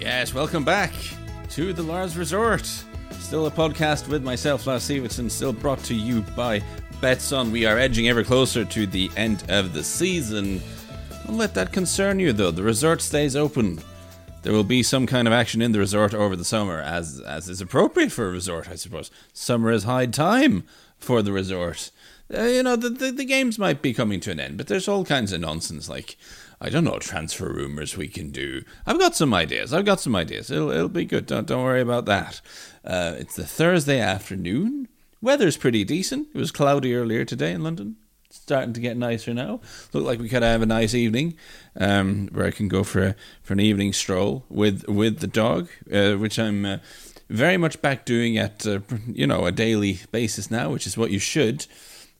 Yes, welcome back to the Lars Resort. Still a podcast with myself, Lars Sivertsen, still brought to you by Betsson. We are edging ever closer to the end of the season. Don't let that concern you, though. The resort stays open. There will be some kind of action in the resort over the summer, as as is appropriate for a resort, I suppose. Summer is high time for the resort. Uh, you know, the, the the games might be coming to an end, but there's all kinds of nonsense like I don't know transfer rumors we can do. I've got some ideas. I've got some ideas. It'll it'll be good. Don't don't worry about that. Uh, it's the Thursday afternoon. Weather's pretty decent. It was cloudy earlier today in London. It's starting to get nicer now. Look like we could have a nice evening, um, where I can go for a, for an evening stroll with with the dog, uh, which I'm uh, very much back doing at uh, you know a daily basis now, which is what you should.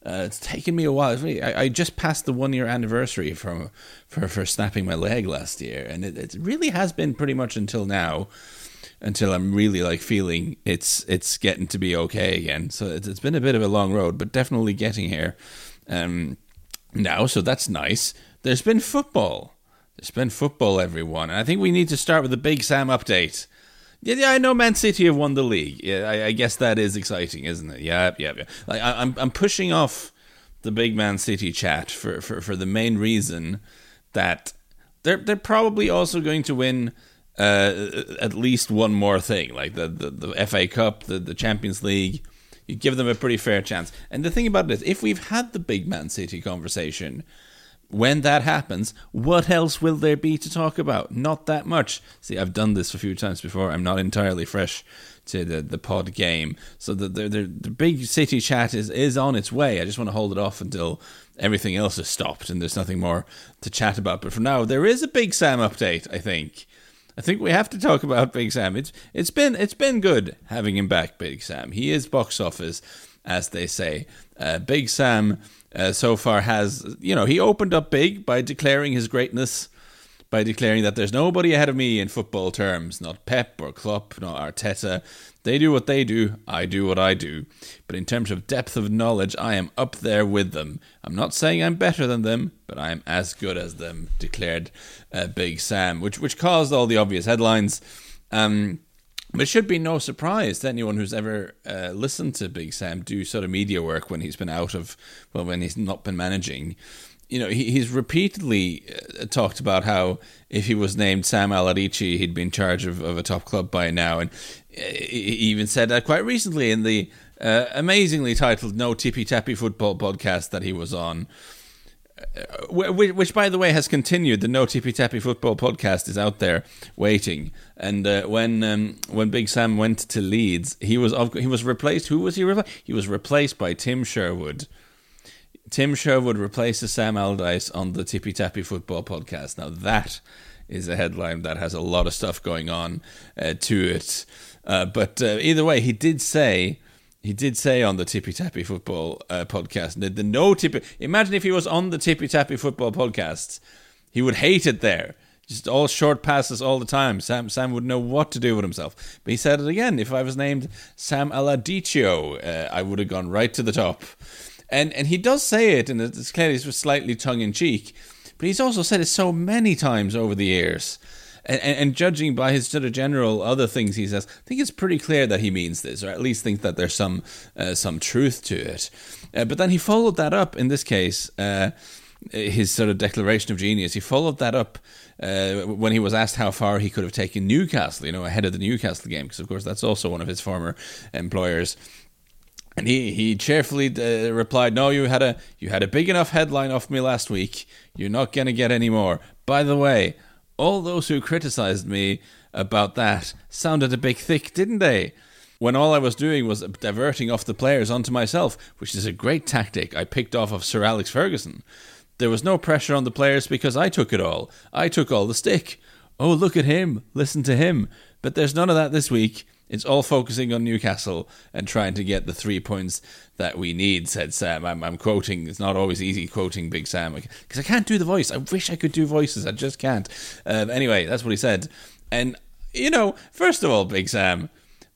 Uh, it's taken me a while. Really, I, I, just passed the one year anniversary from for for snapping my leg last year, and it, it really has been pretty much until now, until I'm really like feeling it's it's getting to be okay again. So it's, it's been a bit of a long road, but definitely getting here um, now. So that's nice. There's been football. There's been football, everyone, and I think we need to start with the Big Sam update. Yeah, yeah, I know Man City have won the league. Yeah, I, I guess that is exciting, isn't it? Yeah, yeah, yeah. Like, I, I'm, I'm pushing off the big Man City chat for, for, for the main reason that they're they're probably also going to win uh, at least one more thing, like the, the, the FA Cup, the, the Champions League. You give them a pretty fair chance. And the thing about it is, if we've had the big Man City conversation when that happens, what else will there be to talk about? Not that much. See, I've done this a few times before. I'm not entirely fresh to the, the pod game. So the, the, the, the big city chat is, is on its way. I just want to hold it off until everything else is stopped and there's nothing more to chat about. But for now, there is a Big Sam update, I think. I think we have to talk about Big Sam. It's it's been it's been good having him back, Big Sam. He is box office, as they say. Uh, Big Sam uh, so far has, you know, he opened up big by declaring his greatness, by declaring that there's nobody ahead of me in football terms, not Pep or Klopp, nor Arteta. They do what they do, I do what I do. But in terms of depth of knowledge, I am up there with them. I'm not saying I'm better than them, but I am as good as them, declared uh, Big Sam, which which caused all the obvious headlines. Um, but it should be no surprise to anyone who's ever uh, listened to Big Sam do sort of media work when he's been out of, well, when he's not been managing. You know, he, he's repeatedly uh, talked about how if he was named Sam Alarici, he'd be in charge of, of a top club by now. And uh, he even said that quite recently in the uh, amazingly titled No Tippy Tappy Football podcast that he was on. Uh, which, by the way, has continued. The No Tippy Tappy Football podcast is out there waiting. And uh, when um, when Big Sam went to Leeds, he was he was replaced. Who was he replaced? He was replaced by Tim Sherwood. Tim Sherwood replaces Sam Allardyce on the Tippy Tappy Football podcast. Now that is a headline that has a lot of stuff going on uh, to it. Uh, but uh, either way, he did say he did say on the Tippy Tappy Football uh, podcast that the no Tippy. Imagine if he was on the Tippy Tappy Football podcast, he would hate it there. Just all short passes all the time. Sam Sam would know what to do with himself. But he said it again. If I was named Sam Aladicio, uh, I would have gone right to the top. And and he does say it, and it's clearly it's slightly tongue in cheek. But he's also said it so many times over the years and, and, judging by his sort of general other things he says, I think it's pretty clear that he means this, or at least think that there's some uh, some truth to it. Uh, but then he followed that up in this case. Uh, his sort of declaration of genius. He followed that up uh, when he was asked how far he could have taken Newcastle, you know, ahead of the Newcastle game, because of course that's also one of his former employers. And he, he cheerfully uh, replied, "No, you had a you had a big enough headline off me last week. You're not going to get any more. By the way, all those who criticized me about that sounded a bit thick, didn't they? When all I was doing was diverting off the players onto myself, which is a great tactic I picked off of Sir Alex Ferguson. There was no pressure on the players because I took it all. I took all the stick. Oh, look at him. Listen to him. But there's none of that this week. It's all focusing on Newcastle and trying to get the three points that we need, said Sam. I'm, I'm quoting, it's not always easy quoting Big Sam because I can't do the voice. I wish I could do voices, I just can't. Um, anyway, that's what he said. And, you know, first of all, Big Sam,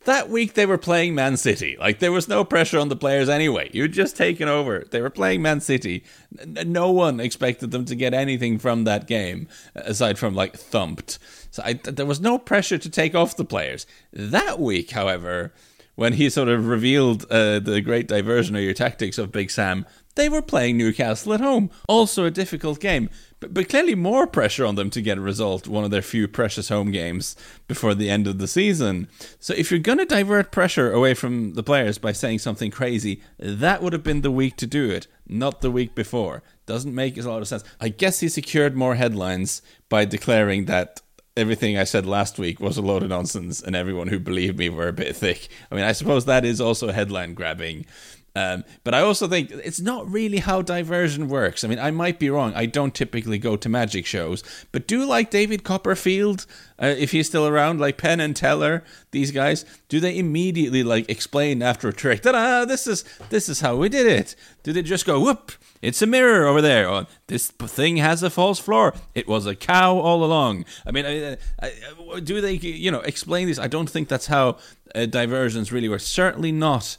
that week they were playing Man City. Like there was no pressure on the players anyway. You'd just taken over. They were playing Man City. No one expected them to get anything from that game aside from like thumped. So I, there was no pressure to take off the players. That week, however, when he sort of revealed uh, the great diversionary tactics of Big Sam, they were playing Newcastle at home. Also a difficult game, but, but clearly more pressure on them to get a result, one of their few precious home games before the end of the season. So if you're going to divert pressure away from the players by saying something crazy, that would have been the week to do it, not the week before. Doesn't make a lot of sense. I guess he secured more headlines by declaring that everything I said last week was a load of nonsense and everyone who believed me were a bit thick. I mean, I suppose that is also headline grabbing. Um, but I also think it's not really how diversion works. I mean, I might be wrong. I don't typically go to magic shows, but do like David Copperfield, uh, if he's still around, like Penn and Teller, these guys, do they immediately like explain after a trick? Ta-da! This is this is how we did it. Do they just go whoop? It's a mirror over there. Or this thing has a false floor. It was a cow all along. I mean, I, I, do they you know explain this? I don't think that's how uh, diversions really work. Certainly not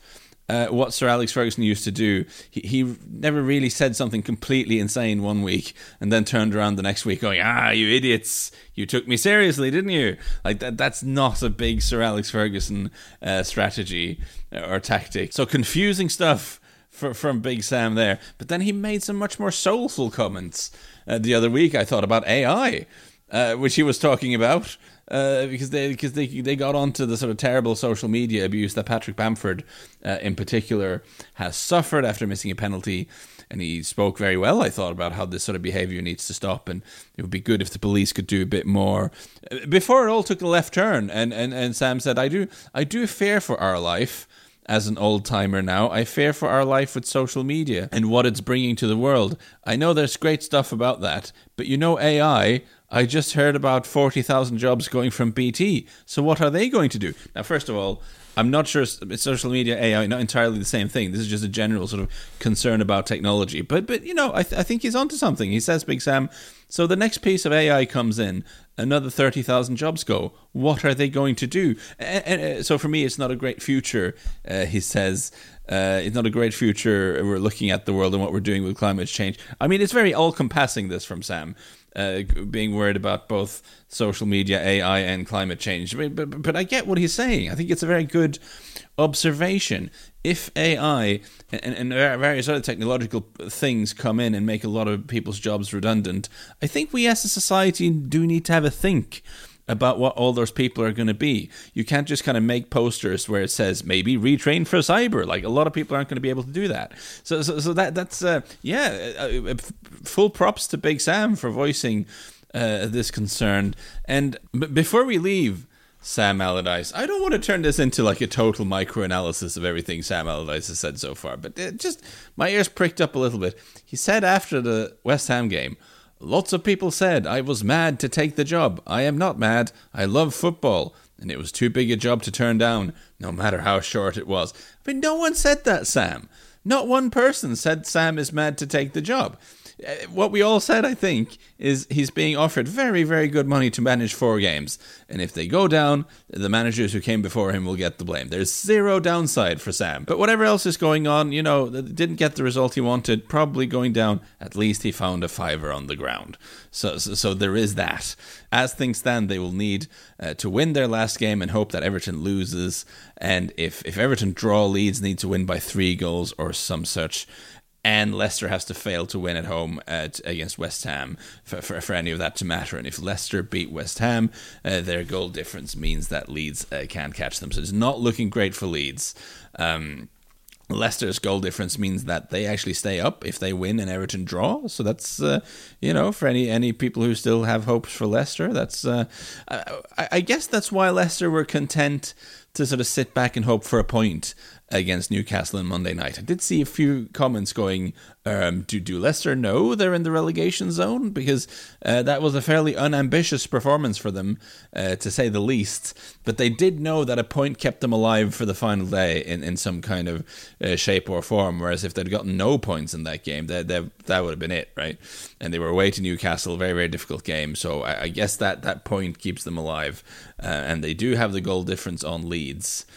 uh, what Sir Alex Ferguson used to do. He, he never really said something completely insane one week and then turned around the next week going, "Ah, you idiots! You took me seriously, didn't you?" Like that. That's not a big Sir Alex Ferguson uh, strategy or tactic. So confusing stuff. For, from Big Sam there, but then he made some much more soulful comments uh, the other week. I thought about AI, uh, which he was talking about, uh, because they because they they got onto the sort of terrible social media abuse that Patrick Bamford, uh, in particular, has suffered after missing a penalty. And he spoke very well, I thought, about how this sort of behaviour needs to stop, and it would be good if the police could do a bit more. Before it all took a left turn, and, and, and Sam said, "I do I do fear for our life." as an old timer now, I fear for our life with social media and what it's bringing to the world. I know there's great stuff about that, but you know, AI, I just heard about 40,000 jobs going from BT. So what are they going to do? Now, first of all, I'm not sure social media AI not entirely the same thing. This is just a general sort of concern about technology. But but you know, I, th- I think he's onto something. He says, Big Sam. So the next piece of AI comes in, another thirty thousand jobs go. What are they going to do? And, and, so for me, it's not a great future. Uh, he says. Uh, it's not a great future. We're looking at the world and what we're doing with climate change. I mean, it's very all-compassing. This from Sam uh, being worried about both social media, AI, and climate change. But, but, but I get what he's saying. I think it's a very good observation. If AI and, and various other technological things come in and make a lot of people's jobs redundant, I think we as a society do need to have a think about what all those people are going to be. You can't just kind of make posters where it says maybe retrain for cyber. Like a lot of people aren't going to be able to do that. So, so, so that that's uh, yeah, uh, uh full props to Big Sam for voicing uh, this concern. And b- before we leave. Sam Allardyce. I don't want to turn this into like a total micro analysis of everything Sam Allardyce has said so far, but it just my ears pricked up a little bit. He said after the West Ham game, Lots of people said I was mad to take the job. I am not mad. I love football. And it was too big a job to turn down, no matter how short it was. But no one said that, Sam. Not one person said Sam is mad to take the job. Uh, what we all said, I think, is he's being offered very, very good money to manage four games. And if they go down, the managers who came before him will get the blame. There's zero downside for Sam. But whatever else is going on, you know, didn't get the result he wanted, probably going down, at least he found a fiver on the ground. So, so, so there is that. As things stand, they will need uh, to win their last game and hope that Everton loses. And if, if Everton draw Leeds, need to win by three goals or some such and Leicester has to fail to win at home at, against West Ham for, for, for, any of that to matter. And if Leicester beat West Ham, uh, their goal difference means that Leeds uh, can't catch them. So it's not looking great for Leeds. Um, Leicester's goal difference means that they actually stay up if they win and Everton draw. So that's uh, you know for any any people who still have hopes for Leicester, that's uh, I, I, guess that's why Leicester were content to sort of sit back and hope for a point against Newcastle on Monday night. I did see a few comments going, um, do, do Leicester know they're in the relegation zone? Because uh, that was a fairly unambitious performance for them, uh, to say the least. But they did know that a point kept them alive for the final day in, in some kind of uh, shape or form. Whereas if they'd gotten no points in that game, that, that, that would have been it, right? And they were away to Newcastle, very, very difficult game. So I, I guess that, that point keeps them alive. Uh, and they do have the goal difference on Leeds.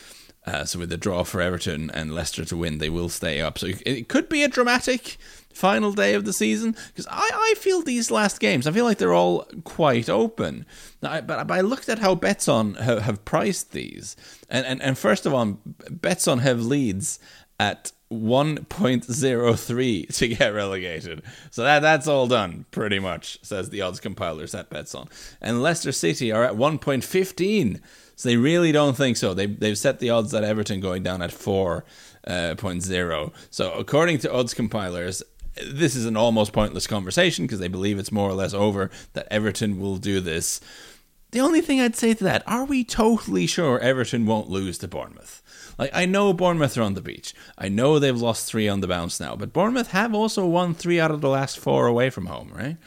Uh, so with the draw for Everton and Leicester to win, they will stay up. So it could be a dramatic final day of the season because I, I feel these last games, I feel like they're all quite open. I, but, but I looked at how Betsson have, have priced these, and, and and first of all, Betsson have Leeds at 1.03 to get relegated. So that that's all done pretty much, says the odds compilers at Betsson. And Leicester City are at 1.15 so they really don't think so. They they've set the odds at Everton going down at 4.0. Uh, so according to odds compilers, this is an almost pointless conversation because they believe it's more or less over that Everton will do this. The only thing I'd say to that, are we totally sure Everton won't lose to Bournemouth? Like I know Bournemouth are on the beach. I know they've lost three on the bounce now, but Bournemouth have also won three out of the last four away from home, right?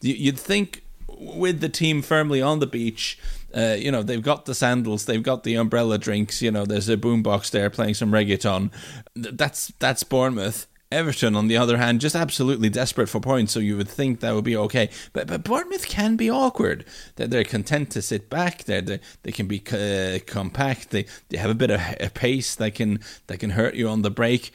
You'd think with the team firmly on the beach, uh, you know, they've got the sandals, they've got the umbrella drinks. You know, there's a boombox there playing some reggaeton. That's that's Bournemouth. Everton, on the other hand, just absolutely desperate for points, so you would think that would be okay. But but Bournemouth can be awkward. They're, they're content to sit back. They're, they they can be uh, compact. They they have a bit of a pace that can that can hurt you on the break.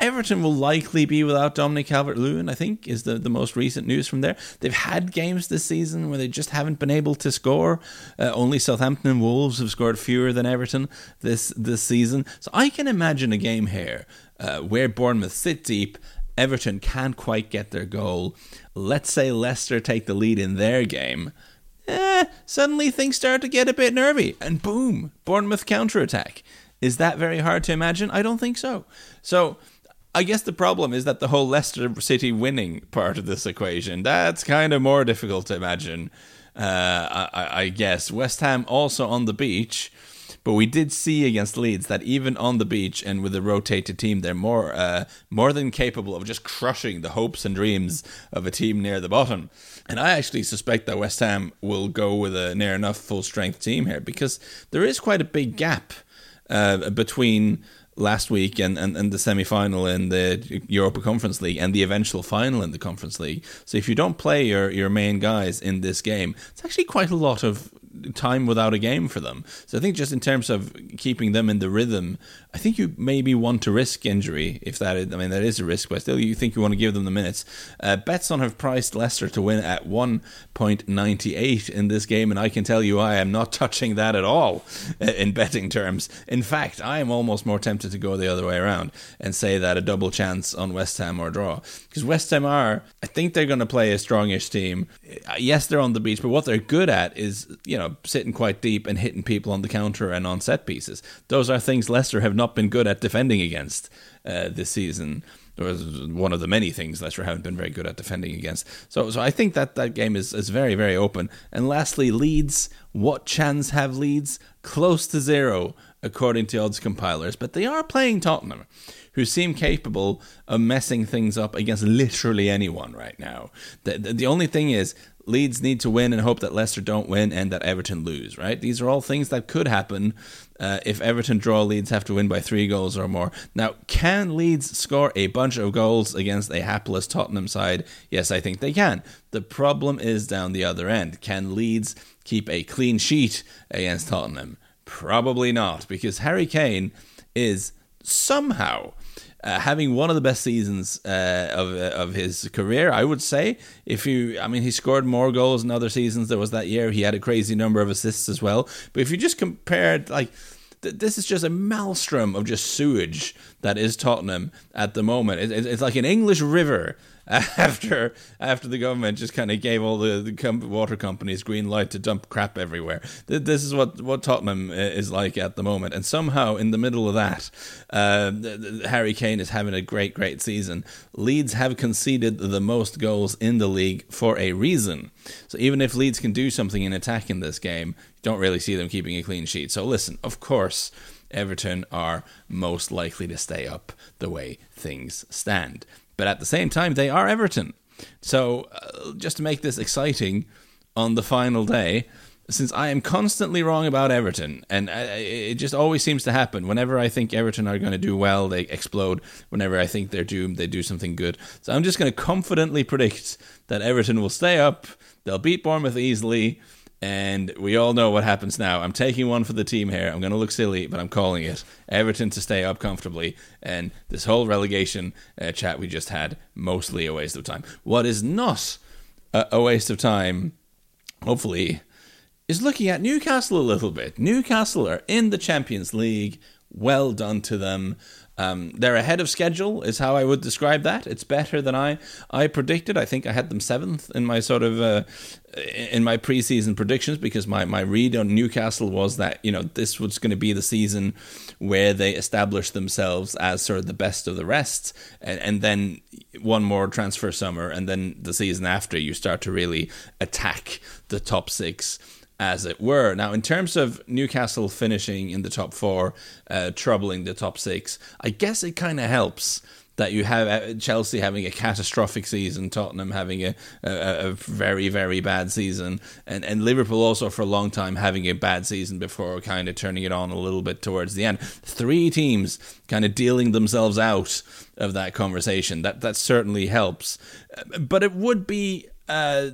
Everton will likely be without Dominic Calvert Lewin, I think, is the, the most recent news from there. They've had games this season where they just haven't been able to score. Uh, only Southampton and Wolves have scored fewer than Everton this, this season. So I can imagine a game here uh, where Bournemouth sit deep. Everton can't quite get their goal. Let's say Leicester take the lead in their game. Eh, suddenly things start to get a bit nervy, and boom, Bournemouth counterattack. Is that very hard to imagine? I don't think so. So I guess the problem is that the whole Leicester City winning part of this equation, that's kind of more difficult to imagine. Uh, I, I, guess. West Ham also on the beach, but we did see against Leeds that even on the beach and with a rotated team, they're more uh, more than capable of just crushing the hopes and dreams of a team near the bottom. And I actually suspect that West Ham will go with a near enough full strength team here because there is quite a big gap uh, between last week and, and, and the semi final in the Europa Conference League and the eventual final in the Conference League. So if you don't play your, your main guys in this game, it's actually quite a lot of time without a game for them. So I think just in terms of keeping them in the rhythm, I think you maybe want to risk injury if that is, I mean that is a risk, but still you think you want to give them the minutes. Uh, Betsson have priced Leicester to win at 1.98 in this game, and I can tell you I am not touching that at all uh, in betting terms. In fact, I am almost more tempted to go the other way around and say that a double chance on West Ham or draw because West Ham are, I think they're going to play a strongish team. Yes, they're on the beach, but what they're good at is you know sitting quite deep and hitting people on the counter and on set pieces. Those are things Leicester have not been good at defending against uh, this season. Was one of the many things Leicester haven't been very good at defending against. So, so I think that that game is, is very, very open. And lastly, Leeds. What chance have Leeds? Close to zero, according to odds compilers. But they are playing Tottenham, who seem capable of messing things up against literally anyone right now. The, the, the only thing is, Leeds need to win and hope that Leicester don't win and that Everton lose, right? These are all things that could happen uh, if Everton draw Leeds have to win by three goals or more. Now, can Leeds score a bunch of goals against a hapless Tottenham side? Yes, I think they can. The problem is down the other end. Can Leeds keep a clean sheet against Tottenham? Probably not, because Harry Kane is somehow uh, having one of the best seasons uh, of uh, of his career, I would say. If you, I mean, he scored more goals in other seasons. There was that year he had a crazy number of assists as well. But if you just compared, like, th- this is just a maelstrom of just sewage that is Tottenham at the moment. It, it, it's like an English river after after the government just kind of gave all the, the com- water companies green light to dump crap everywhere. This is what, what Tottenham uh, is like at the moment, and somehow in the middle of that, uh, Harry Kane is having a great great season. Leeds have conceded the most goals in the league for a reason. So even if Leeds can do something in attack in this game, you don't really see them keeping a clean sheet. So listen, of course Everton are most likely to stay up the way things stand. But at the same time, they are Everton. So, uh, just to make this exciting on the final day, since I am constantly wrong about Everton, and it just always seems to happen. Whenever I think Everton are going to do well, they explode. Whenever I think they're doomed, they do something good. So I'm just going to confidently predict that Everton will stay up. They'll beat Bournemouth easily, and we all know what happens now. I'm taking one for the team here. I'm going to look silly, but I'm calling it Everton to stay up comfortably. And this whole relegation uh, chat we just had, mostly a waste of time. What is not a, a waste of time, hopefully is looking at Newcastle a little bit. Newcastle are in the Champions League. Well done to them. Um, they're ahead of schedule, is how I would describe that. It's better than I I predicted. I think I had them seventh in my sort of uh, in my preseason predictions because my, my read on Newcastle was that you know this was going to be the season where they established themselves as sort of the best of the rest, and, and then one more transfer summer, and then the season after you start to really attack the top six as it were. Now, in terms of Newcastle finishing in the top four, uh, troubling the top six, I guess it kind of helps that you have uh, Chelsea having a catastrophic season, Tottenham having a, a, a, very, very bad season, and, and Liverpool also for a long time having a bad season before kind of turning it on a little bit towards the end. Three teams kind of dealing themselves out of that conversation. That that certainly helps, but it would be uh,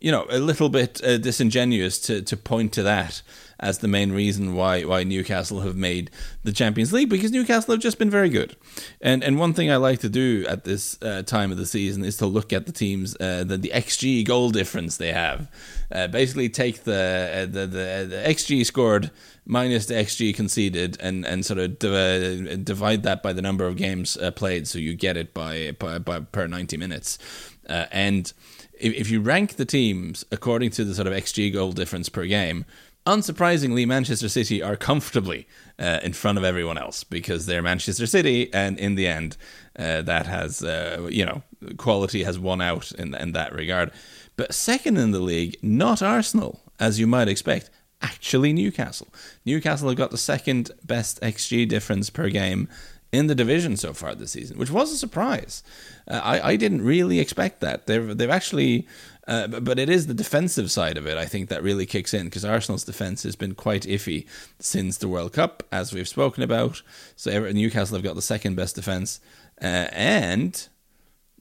you know, a little bit uh, disingenuous to, to point to that as the main reason why why Newcastle have made the Champions League because Newcastle have just been very good. And and one thing I like to do at this uh, time of the season is to look at the teams uh, the the xG goal difference they have. Uh, basically, take the, uh, the, the the xG scored minus the xG conceded and and sort of divide that by the number of games played, so you get it by, by, by per ninety minutes. and if, if you rank the teams according to the sort of XG goal difference per game, unsurprisingly, Manchester City are comfortably uh, in front of everyone else because they're Manchester City, and in the end, uh, that has uh, you know quality has won out in in that regard. But second in the league, not Arsenal, as you might expect. Actually, Newcastle. Newcastle have got the second best XG difference per game in the division so far this season, which was a surprise. Uh, I, I didn't really expect that. They've they've actually, uh, but it is the defensive side of it I think that really kicks in because Arsenal's defense has been quite iffy since the World Cup, as we've spoken about. So Newcastle have got the second best defense uh, and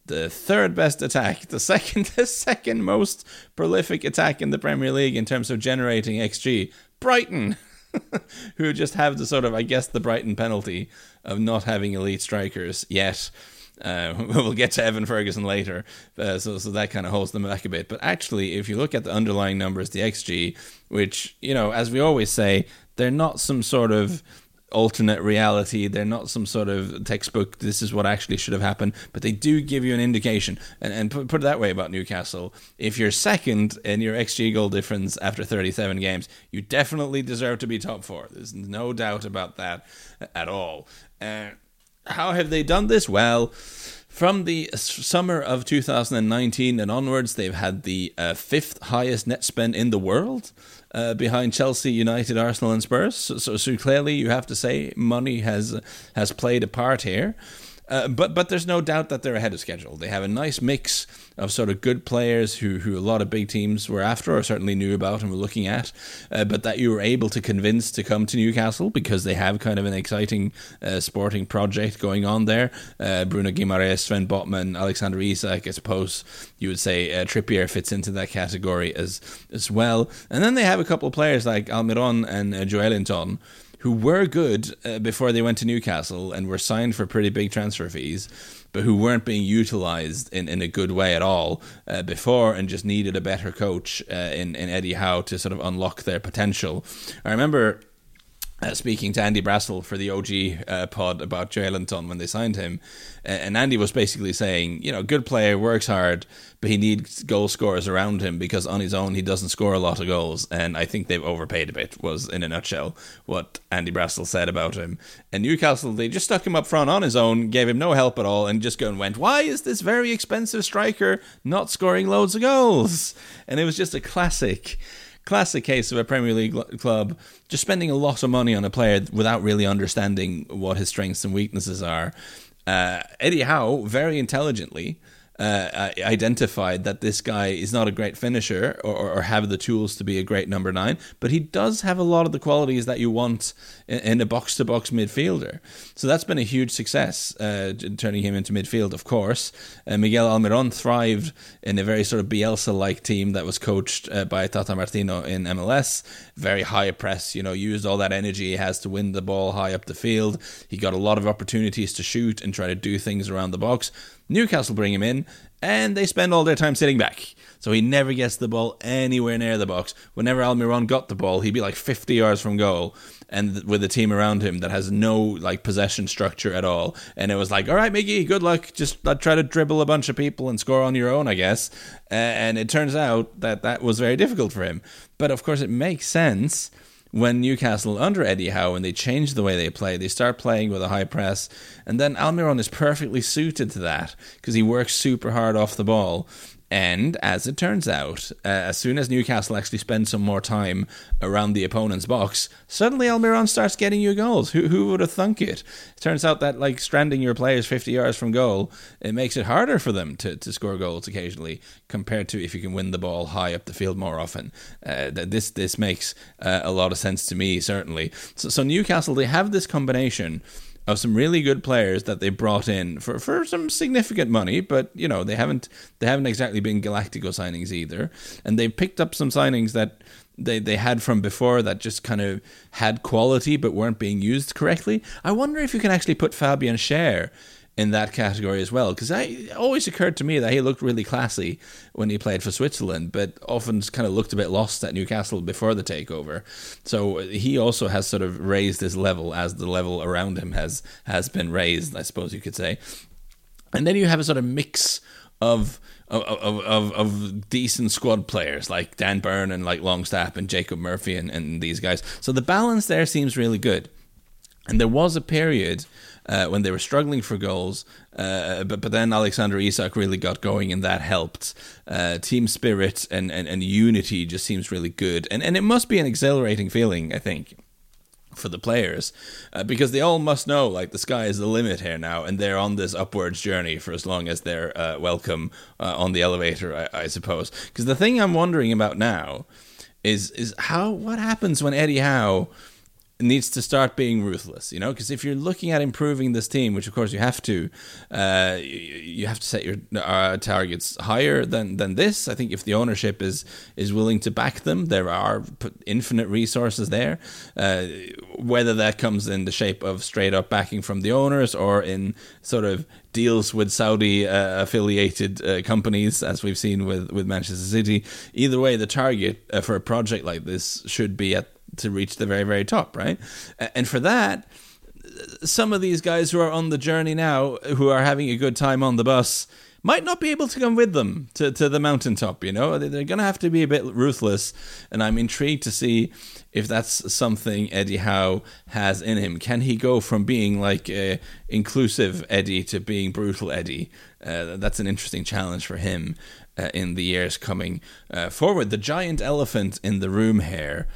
the third best attack, the second the second most prolific attack in the Premier League in terms of generating XG. Brighton. who just have the sort of, I guess, the Brighton penalty of not having elite strikers yet. Uh, we'll get to Evan Ferguson later, uh, so so that kind of holds them back a bit. But actually, if you look at the underlying numbers, the XG, which you know, as we always say, they're not some sort of alternate reality. They're not some sort of textbook. This is what actually should have happened, but they do give you an indication. And, and put, put it that way about Newcastle: if you're second in your xG goal difference after 37 games, you definitely deserve to be top four. There's no doubt about that at all. Uh, how have they done this? Well. From the summer of 2019 and onwards, they've had the uh, fifth highest net spend in the world uh, behind Chelsea, United, Arsenal, and Spurs. So, so, so, clearly, you have to say money has has played a part here. Uh, but but there's no doubt that they're ahead of schedule. They have a nice mix of sort of good players who, who a lot of big teams were after or certainly knew about and were looking at, uh, but that you were able to convince to come to Newcastle because they have kind of an exciting uh, sporting project going on there. Uh, Bruno Guimaraes, Sven Botman, Alexander Isak, I suppose you would say uh, Trippier fits into that category as as well. And then they have a couple of players like Almiron and uh, Joelinton who were good uh, before they went to Newcastle and were signed for pretty big transfer fees, but who weren't being utilized in, in a good way at all uh, before and just needed a better coach uh, in, in Eddie Howe to sort of unlock their potential. I remember uh, speaking to Andy Brassell for the OG uh, pod about Joelinton when they signed him, and Andy was basically saying, you know, good player works hard, but he needs goal scorers around him because on his own he doesn't score a lot of goals, and I think they've overpaid a bit. Was in a nutshell what Andy Brassell said about him. And Newcastle they just stuck him up front on his own, gave him no help at all, and just go and went, why is this very expensive striker not scoring loads of goals? And it was just a classic classic case of a Premier League club just spending a lot of money on a player without really understanding what his strengths and weaknesses are. Uh, Eddie Howe very intelligently uh, identified that this guy is not a great finisher or, or, have the tools to be a great number nine, but he does have a lot of the qualities that you want in, a box to box midfielder. So that's been a huge success, uh, turning him into midfield, of course. Uh, Miguel Almiron thrived in a very sort of Bielsa like team that was coached uh, by Tata Martino in MLS. Very high press, you know, used all that energy he has to win the ball high up the field. He got a lot of opportunities to shoot and try to do things around the box. Newcastle bring him in, and they spend all their time sitting back. So he never gets the ball anywhere near the box. Whenever Almiron got the ball, he'd be like 50 yards from goal, and with a team around him that has no like possession structure at all. And it was like, all right, Miggy, good luck. Just uh, try to dribble a bunch of people and score on your own, I guess. And it turns out that that was very difficult for him. But of course, it makes sense when Newcastle under Eddie Howe and they change the way they play, they start playing with a high press, and then Almiron is perfectly suited to that because he works super hard off the ball. And as it turns out, uh, as soon as Newcastle actually spend some more time around the opponent's box, suddenly Almiron starts getting you goals. Who who would have thunk it? It turns out that like stranding your players 50 yards from goal, it makes it harder for them to, to score goals occasionally compared to if you can win the ball high up the field more often. Uh, this this makes uh, a lot of sense to me certainly. So, so Newcastle they have this combination of some really good players that they brought in for, for some significant money, but you know they haven't they haven't exactly been Galactico signings either, and they picked up some signings that they they had from before that just kind of had quality but weren't being used correctly. I wonder if you can actually put Fabian Schär in that category as well. Because it always occurred to me that he looked really classy when he played for Switzerland, but often kind of looked a bit lost at Newcastle before the takeover. So uh, he also has sort of raised his level as the level around him has has been raised, I suppose you could say. And then you have a sort of mix of. Of, of, of, decent squad players like Dan Burn and like Longstaff and Jacob Murphy and, and these guys. So the balance there seems really good. And there was a period uh, when they were struggling for goals. Uh, but but then Alexander Isak really got going, and that helped. Uh, team spirit and, and, and unity just seems really good, and and it must be an exhilarating feeling, I think. For the players, uh, because they all must know like the sky is the limit here now, and they're on this upwards journey for as long as they're uh, welcome uh, on the elevator, I, I suppose. Because the thing I'm wondering about now is is how what happens when Eddie Howe needs to start being ruthless, you know, because if you're looking at improving this team, which of course you have to, uh, you, you, have to set your uh, targets higher than than this. I think if the ownership is is willing to back them, there are infinite resources there. Uh, whether that comes in the shape of straight up backing from the owners or in sort of deals with Saudi uh, affiliated uh, companies, as we've seen with, with Manchester City. Either way, the target uh, for a project like this should be at to reach the very very top, right? And for that, some of these guys who are on the journey now, who are having a good time on the bus, might not be able to come with them to, to the mountaintop, you know? They're going to have to be a bit ruthless. And I'm intrigued to see if that's something Eddie Howe has in him. Can he go from being like a inclusive Eddie to being brutal Eddie? Uh, that's an interesting challenge for him uh, in the years coming uh, forward. The giant elephant in the room here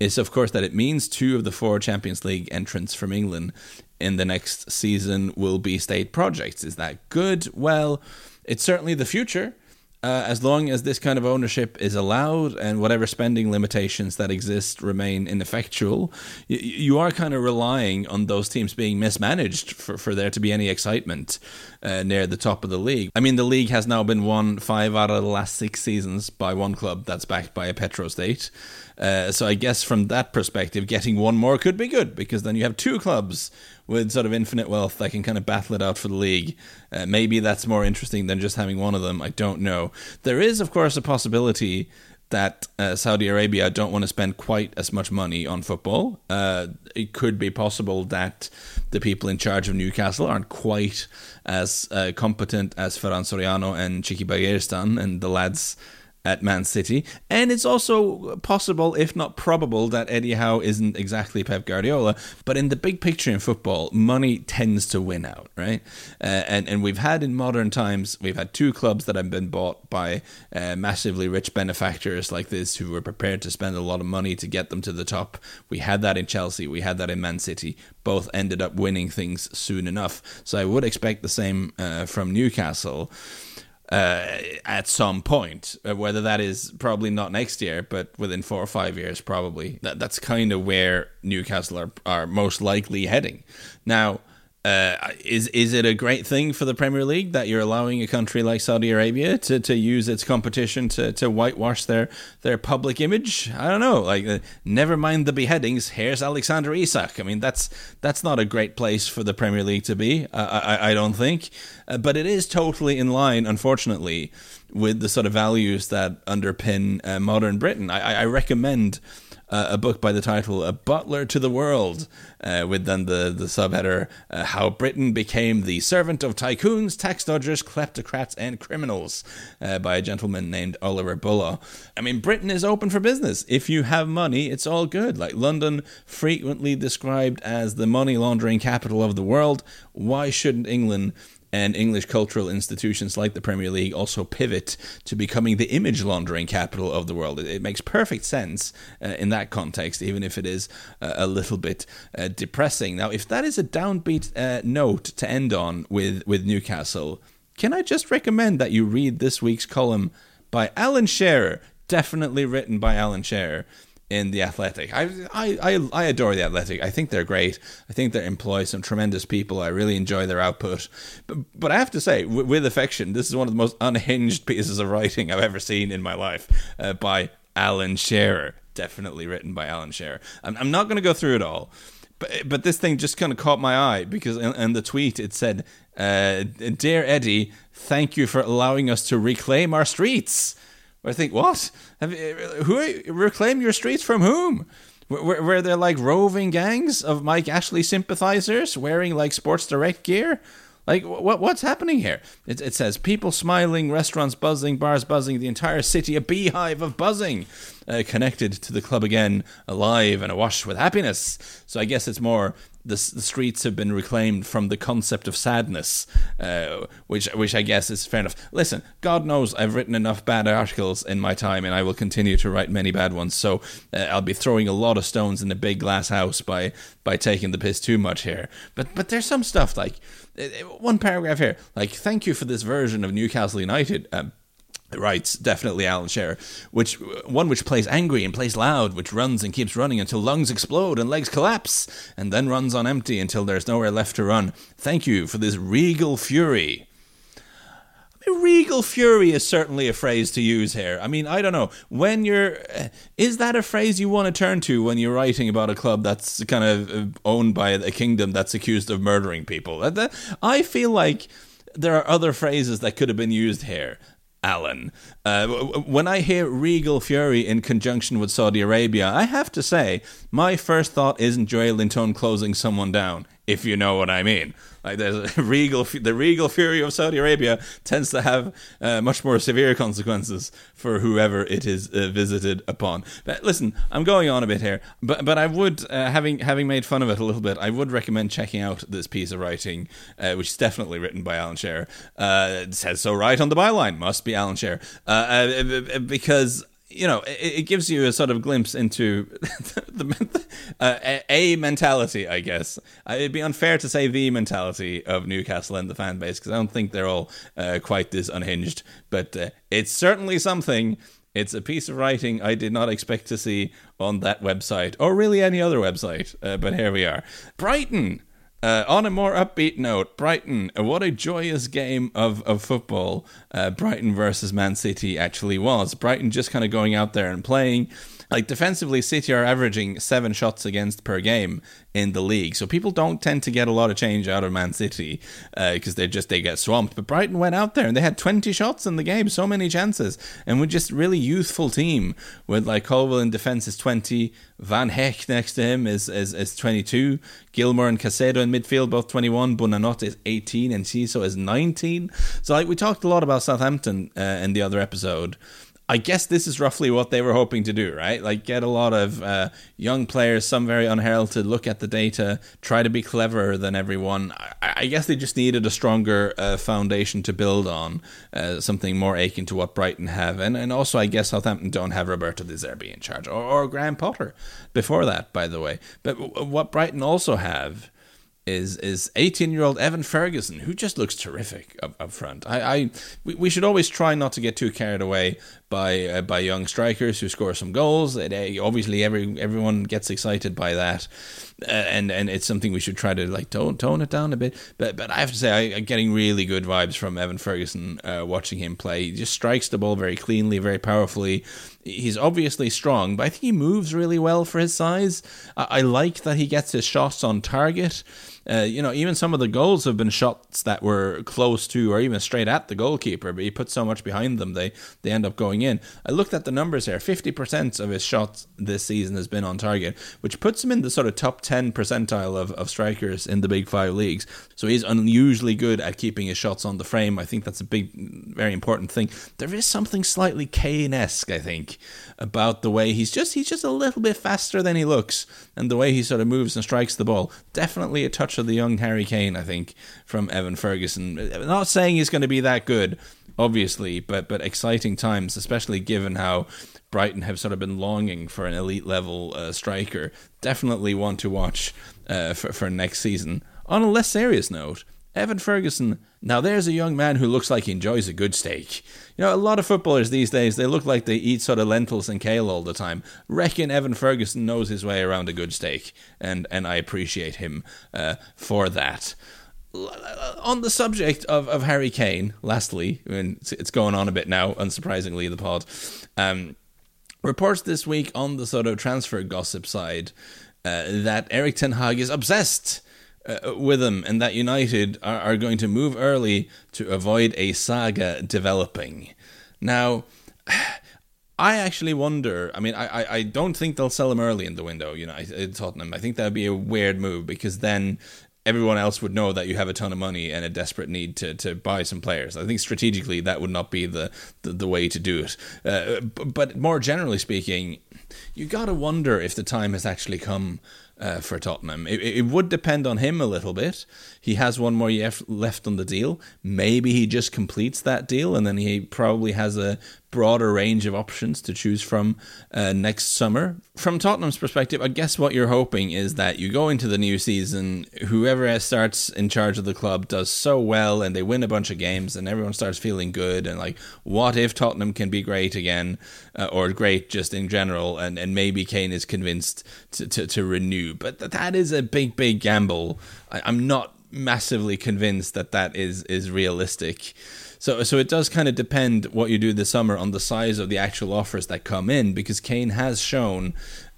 is, of course, that it means two of the four Champions League entrants from England in the next season will be state projects. Is that good? Well, it's certainly the future. Uh, as long as this kind of ownership is allowed and whatever spending limitations that exist remain ineffectual, you, you are kind of relying on those teams being mismanaged for, for there to be any excitement uh, near the top of the league. I mean, the league has now been won five out of the last six seasons by one club that's backed by a Petro state. Uh, so I guess from that perspective, getting one more could be good because then you have two clubs with sort of infinite wealth that can kind of battle it out for the league. Uh, maybe that's more interesting than just having one of them. I don't know. There is, of course, a possibility that uh, Saudi Arabia don't want to spend quite as much money on football. Uh, it could be possible that the people in charge of Newcastle aren't quite as uh, competent as Ferran Soriano and Txiki Begiristain and the lads at Man City. And it's also possible, if not probable, that Eddie Howe isn't exactly Pep Guardiola. But in the big picture in football, money tends to win out, right? Uh, and, and we've had in modern times, we've had two clubs that have been bought by uh, massively rich benefactors like this who were prepared to spend a lot of money to get them to the top. We had that in Chelsea, we had that in Man City. Both ended up winning things soon enough. So I would expect the same uh, from Newcastle uh, at some point. Uh, whether that is probably not next year, but within four or five years, probably. That, that's kind of where Newcastle are, are most likely heading. Now, uh, is is it a great thing for the Premier League that you're allowing a country like Saudi Arabia to, to use its competition to, to whitewash their, their public image? I don't know. Like, uh, never mind the beheadings. Here's Alexander Isak. I mean, that's that's not a great place for the Premier League to be. I I don't think, uh, but it is totally in line, unfortunately, with the sort of values that underpin uh, modern Britain. I, I recommend uh, a book by the title "A Butler to the World," uh, with then the the subheader uh, "How Britain Became the Servant of Tycoons, Tax Dodgers, Kleptocrats, and Criminals" uh, by a gentleman named Oliver Bullough. I mean, Britain is open for business. If you have money, it's all good. Like London, frequently described as the money laundering capital of the world. Why shouldn't England and English cultural institutions like the Premier League also pivot to becoming the image laundering capital of the world. It, it makes perfect sense uh, in that context, even if it is uh, a little bit uh, depressing. Now, if that is a downbeat uh, note to end on with, with Newcastle, can I just recommend that you read this week's column by Alan Shearer, definitely written by Alan Shearer in the Athletic. I, I, I, adore the Athletic. I think they're great. I think they employ some tremendous people. I really enjoy their output. But, but I have to say, w- with affection, this is one of the most unhinged pieces of writing I've ever seen in my life uh, by Alan Shearer. Definitely written by Alan Shearer. I'm, I'm not going to go through it all. But, but this thing just kind of caught my eye because in, in the tweet it said, uh, Dear Eddie, thank you for allowing us to reclaim our streets. I think, what? Have, who reclaim your streets from whom? Were, were there like roving gangs of Mike Ashley sympathizers wearing like Sports Direct gear? Like, what what's happening here? It, it says people smiling, restaurants buzzing, bars buzzing, the entire city a beehive of buzzing, uh, connected to the club again, alive and awash with happiness. So I guess it's more the, the streets have been reclaimed from the concept of sadness, uh, which which I guess is fair enough. Listen, God knows I've written enough bad articles in my time, and I will continue to write many bad ones. So uh, I'll be throwing a lot of stones in a big glass house by by taking the piss too much here. But but there's some stuff like uh, one paragraph here, like thank you for this version of Newcastle United. Um, writes definitely Alan Shearer, which one which plays angry and plays loud, which runs and keeps running until lungs explode and legs collapse, and then runs on empty until there's nowhere left to run. Thank you for this regal fury. I mean, regal fury is certainly a phrase to use here. I mean, I don't know when you're. Eh, is that a phrase you want to turn to when you're writing about a club that's kind of eh, owned by a kingdom that's accused of murdering people? I feel like there are other phrases that could have been used here. Alan. Uh, when I hear Regal Fury in conjunction with Saudi Arabia, I have to say, my first thought isn't Joelinton closing someone down, if you know what I mean. Like a regal, the regal fury of Saudi Arabia tends to have uh, much more severe consequences for whoever it is uh, visited upon. But listen, I'm going on a bit here, but but I would, uh, having having made fun of it a little bit, I would recommend checking out this piece of writing, uh, which is definitely written by Alan Shearer. Uh, it says so right on the byline, must be Alan Shearer, uh, because you know, it, it, gives you a sort of glimpse into the, uh, a mentality, I guess. Uh, it'd be unfair to say the mentality of Newcastle and the fan base because I don't think they're all uh, quite this unhinged. But uh, it's certainly something. It's a piece of writing I did not expect to see on that website or really any other website. Uh, but here we are. Brighton uh, on a more upbeat note, Brighton, uh, what a joyous game of, of football uh, Brighton versus Man City actually was. Brighton just kind of going out there and playing, like defensively, City are averaging seven shots against per game in the league, so people don't tend to get a lot of change out of Man City because uh, they just they get swamped. But Brighton went out there and they had twenty shots in the game, so many chances, and with just really youthful team with like Colwill in defense is twenty, Van Hecke next to him is is, is twenty two, Gilmour and Caicedo in midfield both twenty one, Buonanotte is eighteen, and Ciso is nineteen. So like we talked a lot about Southampton uh, in the other episode. I guess this is roughly what they were hoping to do, right? Like get a lot of uh, young players, some very unheralded, look at the data, try to be cleverer than everyone. I, I guess they just needed a stronger uh, foundation to build on, uh, something more akin to what Brighton have, and and also I guess Southampton don't have Roberto De Zerbi in charge or, or Graham Potter before that, by the way. But what Brighton also have is is 18 year old Evan Ferguson, who just looks terrific up, up front. I, I we, we should always try not to get too carried away by uh, by young strikers who score some goals. It, uh, obviously, every everyone gets excited by that, uh, and and it's something we should try to like tone tone it down a bit. But but I have to say, I, am getting really good vibes from Evan Ferguson uh, watching him play. He just strikes the ball very cleanly, very powerfully. He's obviously strong, but I think he moves really well for his size. I, I like that he gets his shots on target. Uh, you know, even some of the goals have been shots that were close to or even straight at the goalkeeper, but he put so much behind them they they end up going in. I looked at the numbers here: fifty percent of his shots this season has been on target, which puts him in the sort of top ten percentile of, of strikers in the big five leagues. So he's unusually good at keeping his shots on the frame. I think that's a big, very important thing. There is something slightly Kane esque, I think, about the way he's just he's just a little bit faster than he looks, and the way he sort of moves and strikes the ball. Definitely a touch of the young Harry Kane, I think, from Evan Ferguson. not saying he's going to be that good, obviously, but but exciting times, especially given how Brighton have sort of been longing for an elite level uh, striker. Definitely one to watch uh, for for next season. On a less serious note, Evan Ferguson. Now, there's a young man who looks like he enjoys a good steak. You know, a lot of footballers these days, they look like they eat sort of lentils and kale all the time. Reckon Evan Ferguson knows his way around a good steak, and, and I appreciate him uh, for that. On the subject of, of Harry Kane, lastly, and it's going on a bit now, unsurprisingly, the pod. Um, reports this week on the sort of transfer gossip side uh, that Erik Ten Hag is obsessed uh, with them, and that United are, are going to move early to avoid a saga developing. Now, I actually wonder. I mean, I, I don't think they'll sell him early in the window. You know, Tottenham. I think that'd be a weird move because then everyone else would know that you have a ton of money and a desperate need to, to buy some players. I think strategically that would not be the the, the way to do it. Uh, but more generally speaking, you got to wonder if the time has actually come uh, for Tottenham. It, it, would depend on him a little bit. He has one more year left on the deal. Maybe he just completes that deal and then he probably has a broader range of options to choose from uh, next summer. From Tottenham's perspective, I guess what you're hoping is that you go into the new season, whoever starts in charge of the club does so well and they win a bunch of games and everyone starts feeling good and like, what if Tottenham can be great again uh, or great just in general and, and maybe Kane is convinced to, to, to renew. But that is a big, big gamble. I, I'm not massively convinced that that is, is realistic. So so it does kind of depend what you do this summer on the size of the actual offers that come in because Kane has shown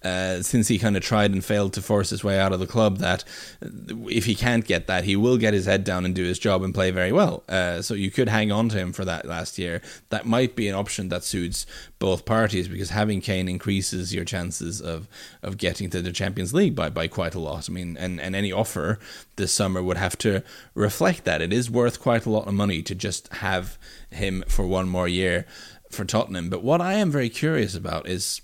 uh, since he kind of tried and failed to force his way out of the club, that if he can't get that, he will get his head down and do his job and play very well. Uh, so you could hang on to him for that last year. That might be an option that suits both parties because having Kane increases your chances of, of getting to the Champions League by, by quite a lot. I mean, and, and any offer this summer would have to reflect that. It is worth quite a lot of money to just have him for one more year for Tottenham. But what I am very curious about is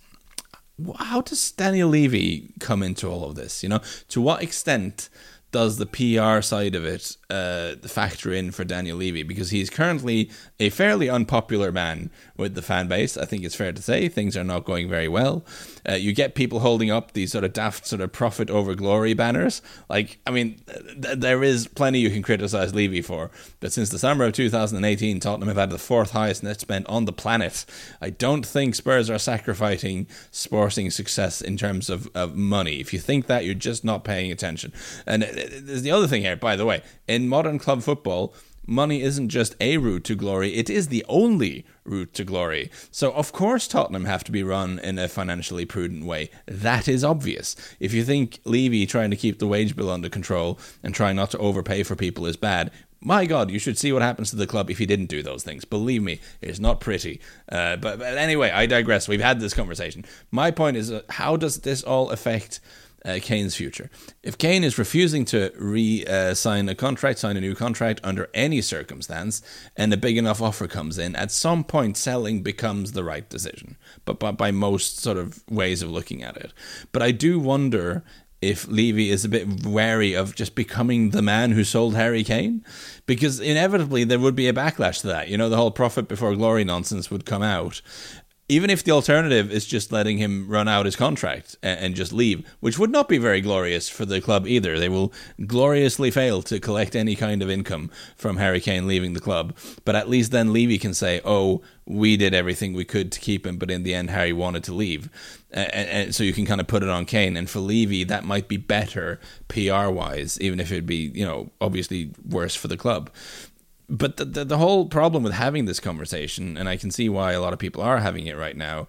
how does Daniel Levy come into all of this? You know, to what extent does the PR side of it uh, factor in for Daniel Levy? Because he's currently a fairly unpopular man with the fan base. I think it's fair to say things are not going very well. Uh, you get people holding up these sort of daft sort of profit over glory banners. Like, I mean, th- there is plenty you can criticize Levy for. But since the summer of 2018, Tottenham have had the fourth highest net spend on the planet. I don't think Spurs are sacrificing sporting success in terms of, of money. If you think that, you're just not paying attention. And uh, there's the other thing here, by the way. In modern club football, money isn't just a route to glory, it is the only route to glory. So, of course, Tottenham have to be run in a financially prudent way. That is obvious. If you think Levy trying to keep the wage bill under control and trying not to overpay for people is bad, my God, you should see what happens to the club if he didn't do those things. Believe me, it's not pretty. Uh, but, but, anyway, I digress. We've had this conversation. My point is, uh, how does this all affect uh, Kane's future. If Kane is refusing to re uh, sign a contract, sign a new contract under any circumstance, and a big enough offer comes in, at some point selling becomes the right decision. But by, by most sort of ways of looking at it. But I do wonder if Levy is a bit wary of just becoming the man who sold Harry Kane, because inevitably there would be a backlash to that. You know, the whole profit before glory nonsense would come out, even if the alternative is just letting him run out his contract and, just leave, which would not be very glorious for the club either. They will gloriously fail to collect any kind of income from Harry Kane leaving the club. But at least then Levy can say, oh, we did everything we could to keep him, but in the end, Harry wanted to leave. And, and so you can kind of put it on Kane. And for Levy, that might be better PR wise, even if it'd be, you know, obviously worse for the club but the, the, the whole problem with having this conversation, and I can see why a lot of people are having it right now.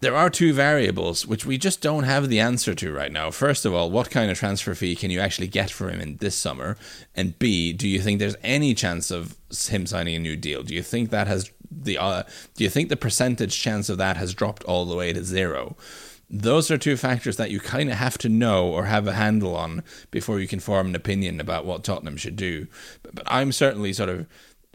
There are two variables which we just don't have the answer to right now. First of all, what kind of transfer fee can you actually get for him in this summer? And B, do you think there's any chance of him signing a new deal? Do you think that has the uh, do you think the percentage chance of that has dropped all the way to zero? Those are two factors that you kind of have to know or have a handle on before you can form an opinion about what Tottenham should do. But, but, I'm certainly sort of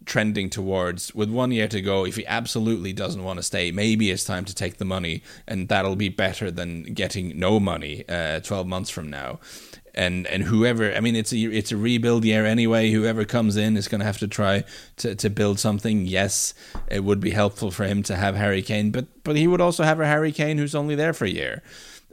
trending towards, with one year to go, if he absolutely doesn't want to stay, maybe it's time to take the money, and that'll be better than getting no money uh, 12 months from now and and whoever I mean it's a it's a rebuild year anyway. Whoever comes in is going to have to try to, to build something. Yes, it would be helpful for him to have Harry Kane, but but he would also have a Harry Kane who's only there for a year.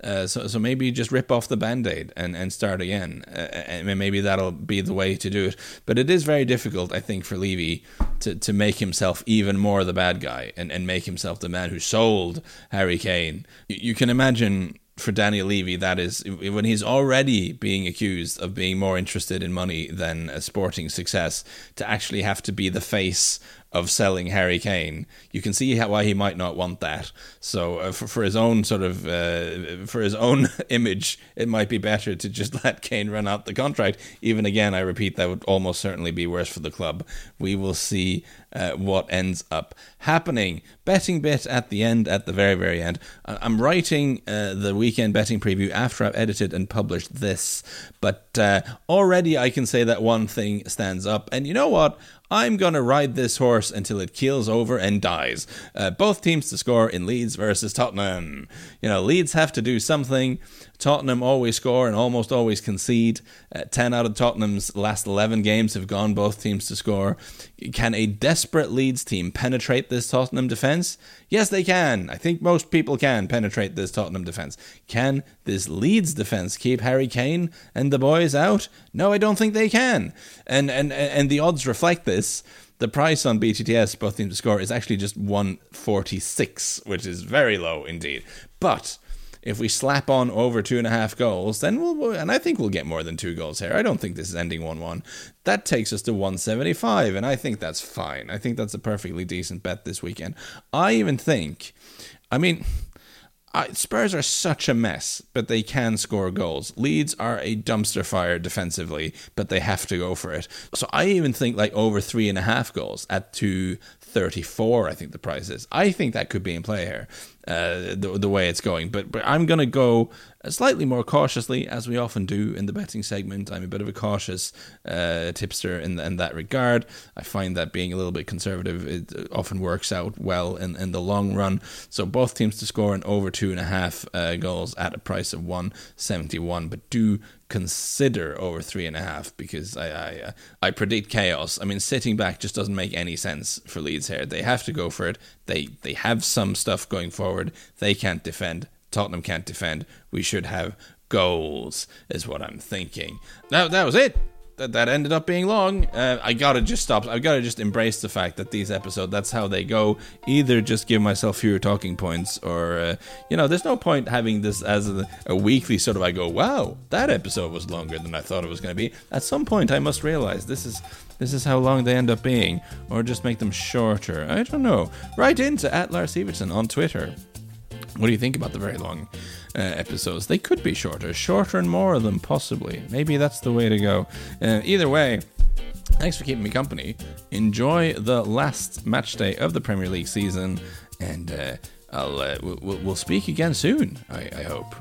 Uh, so so maybe just rip off the band-aid and, and start again. Uh, and maybe that'll be the way to do it. But it is very difficult, I think, for Levy to, to make himself even more the bad guy and, and make himself the man who sold Harry Kane. You, you can imagine for Daniel Levy, that is when he's already being accused of being more interested in money than a sporting success, to actually have to be the face of selling Harry Kane, you can see how, why he might not want that. So uh, for, for his own sort of uh, for his own image, it might be better to just let Kane run out the contract. Even again, I repeat, that would almost certainly be worse for the club. We will see uh, what ends up happening. Betting bit at the end, at the very very end. I'm writing uh, the weekend betting preview after I've edited and published this, but uh, already I can say that one thing stands up, and you know what? I'm going to ride this horse until it keels over and dies. Uh, both teams to score in Leeds versus Tottenham. You know, Leeds have to do something. Tottenham always score and almost always concede. Uh, 10 out of Tottenham's last 11 games have gone both teams to score. Can a desperate Leeds team penetrate this Tottenham defence? Yes, they can. I think most people can penetrate this Tottenham defence. Can this Leeds defence keep Harry Kane and the boys out? No, I don't think they can. And and and the odds reflect this. The price on BTTS, both teams to score, is actually just 146, which is very low indeed. But if we slap on over two and a half goals, then we'll, and I think we'll get more than two goals here. I don't think this is ending 1 1. That takes us to 175, and I think that's fine. I think that's a perfectly decent bet this weekend. I even think, I mean, Spurs are such a mess, but they can score goals. Leeds are a dumpster fire defensively, but they have to go for it. So I even think like over three and a half goals at two 34, I think the price is. I think that could be in play here, uh, the, the way it's going. But, but I'm going to go slightly more cautiously, as we often do in the betting segment. I'm a bit of a cautious uh, tipster in, in that regard. I find that being a little bit conservative it often works out well in, in the long run. So both teams to score an over two and a half uh, goals at a price of 171. But do consider over three and a half because I I, uh, I predict chaos. I mean, sitting back just doesn't make any sense for Leeds here. They have to go for it. They they have some stuff going forward. They can't defend. Tottenham can't defend. We should have goals, is what I'm thinking. Now that was it that, that ended up being long. Uh, I gotta just stop. I gotta just embrace the fact that these episodes, that's how they go. Either just give myself fewer talking points, or uh, you know, there's no point having this as a, a, weekly sort of. I go, wow, that episode was longer than I thought it was going to be. At some point, I must realize this is this is how long they end up being, or just make them shorter. I don't know. Write into at Lars Sivertsen on Twitter. What do you think about the very long uh, episodes? They could be shorter, shorter and more of them, possibly. Maybe that's the way to go. Uh, either way, thanks for keeping me company. Enjoy the last match day of the Premier League season, and uh, I'll uh, we'll, we'll speak again soon. I, I hope.